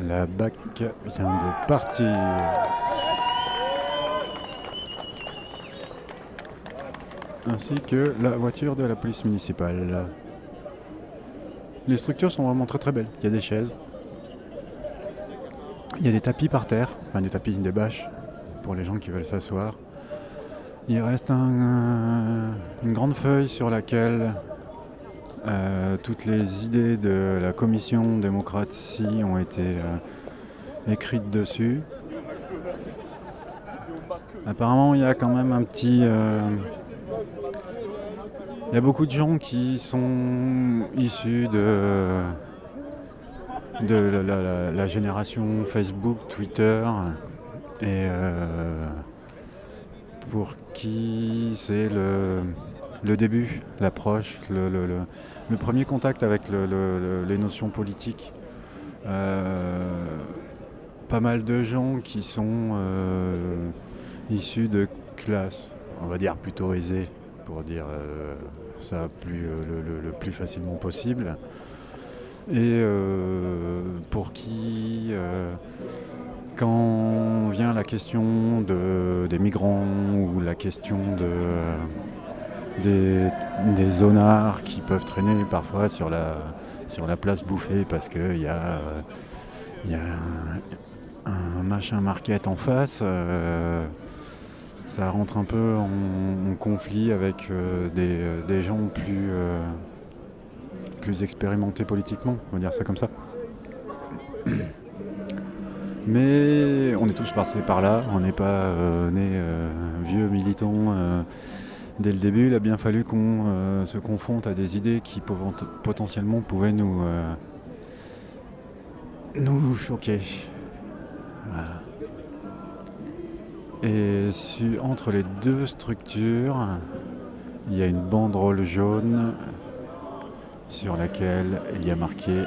La BAC vient de partir. Ainsi que la voiture de la police municipale. Les structures sont vraiment très très belles. Il y a des chaises. Il y a des tapis par terre, enfin des tapis, des bâches pour les gens qui veulent s'asseoir. Il reste une grande feuille sur laquelle euh, toutes les idées de la commission démocratie ont été euh, écrites dessus. Apparemment, il y a quand même un petit. Euh, il y a beaucoup de gens qui sont issus de, la, génération Facebook, Twitter, et pour qui c'est le, début, l'approche, le, le premier contact avec les notions politiques. Euh, pas mal de gens qui sont euh, issus de classes, on va dire plutôt aisées, pour dire euh, ça plus, le, plus facilement possible. Et pour qui, quand vient la question des migrants ou la question de des, des zonards qui peuvent traîner parfois sur la, sur la place bouffée parce qu'il y a, y a un, machin market en face. Euh, ça rentre un peu en, conflit avec euh, des, gens plus, euh, plus expérimentés politiquement, on va dire ça comme ça. Mais on est tous passés par là, on n'est pas nés vieux militants dès le début, il a bien fallu qu'on euh, se confronte à des idées qui potentiellement pouvaient nous, euh, nous choquer. Et entre les deux structures, il y a une banderole jaune sur laquelle il y a marqué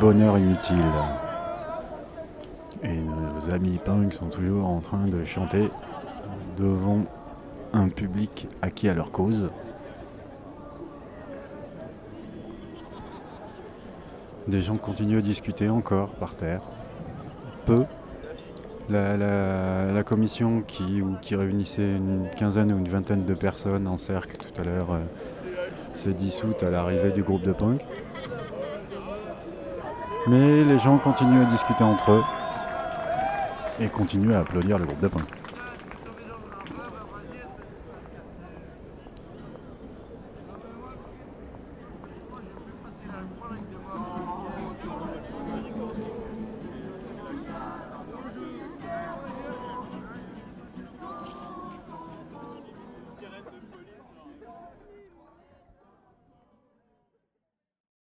Bonheur inutile. Et nos amis punk sont toujours en train de chanter devant un public acquis à leur cause. Des gens continuent à discuter encore par terre. Peu. La, commission qui, réunissait une quinzaine ou une vingtaine de personnes en cercle tout à l'heure euh, s'est dissoute à l'arrivée du groupe de punk. Mais les gens continuent à discuter entre eux et continuent à applaudir le groupe de punk.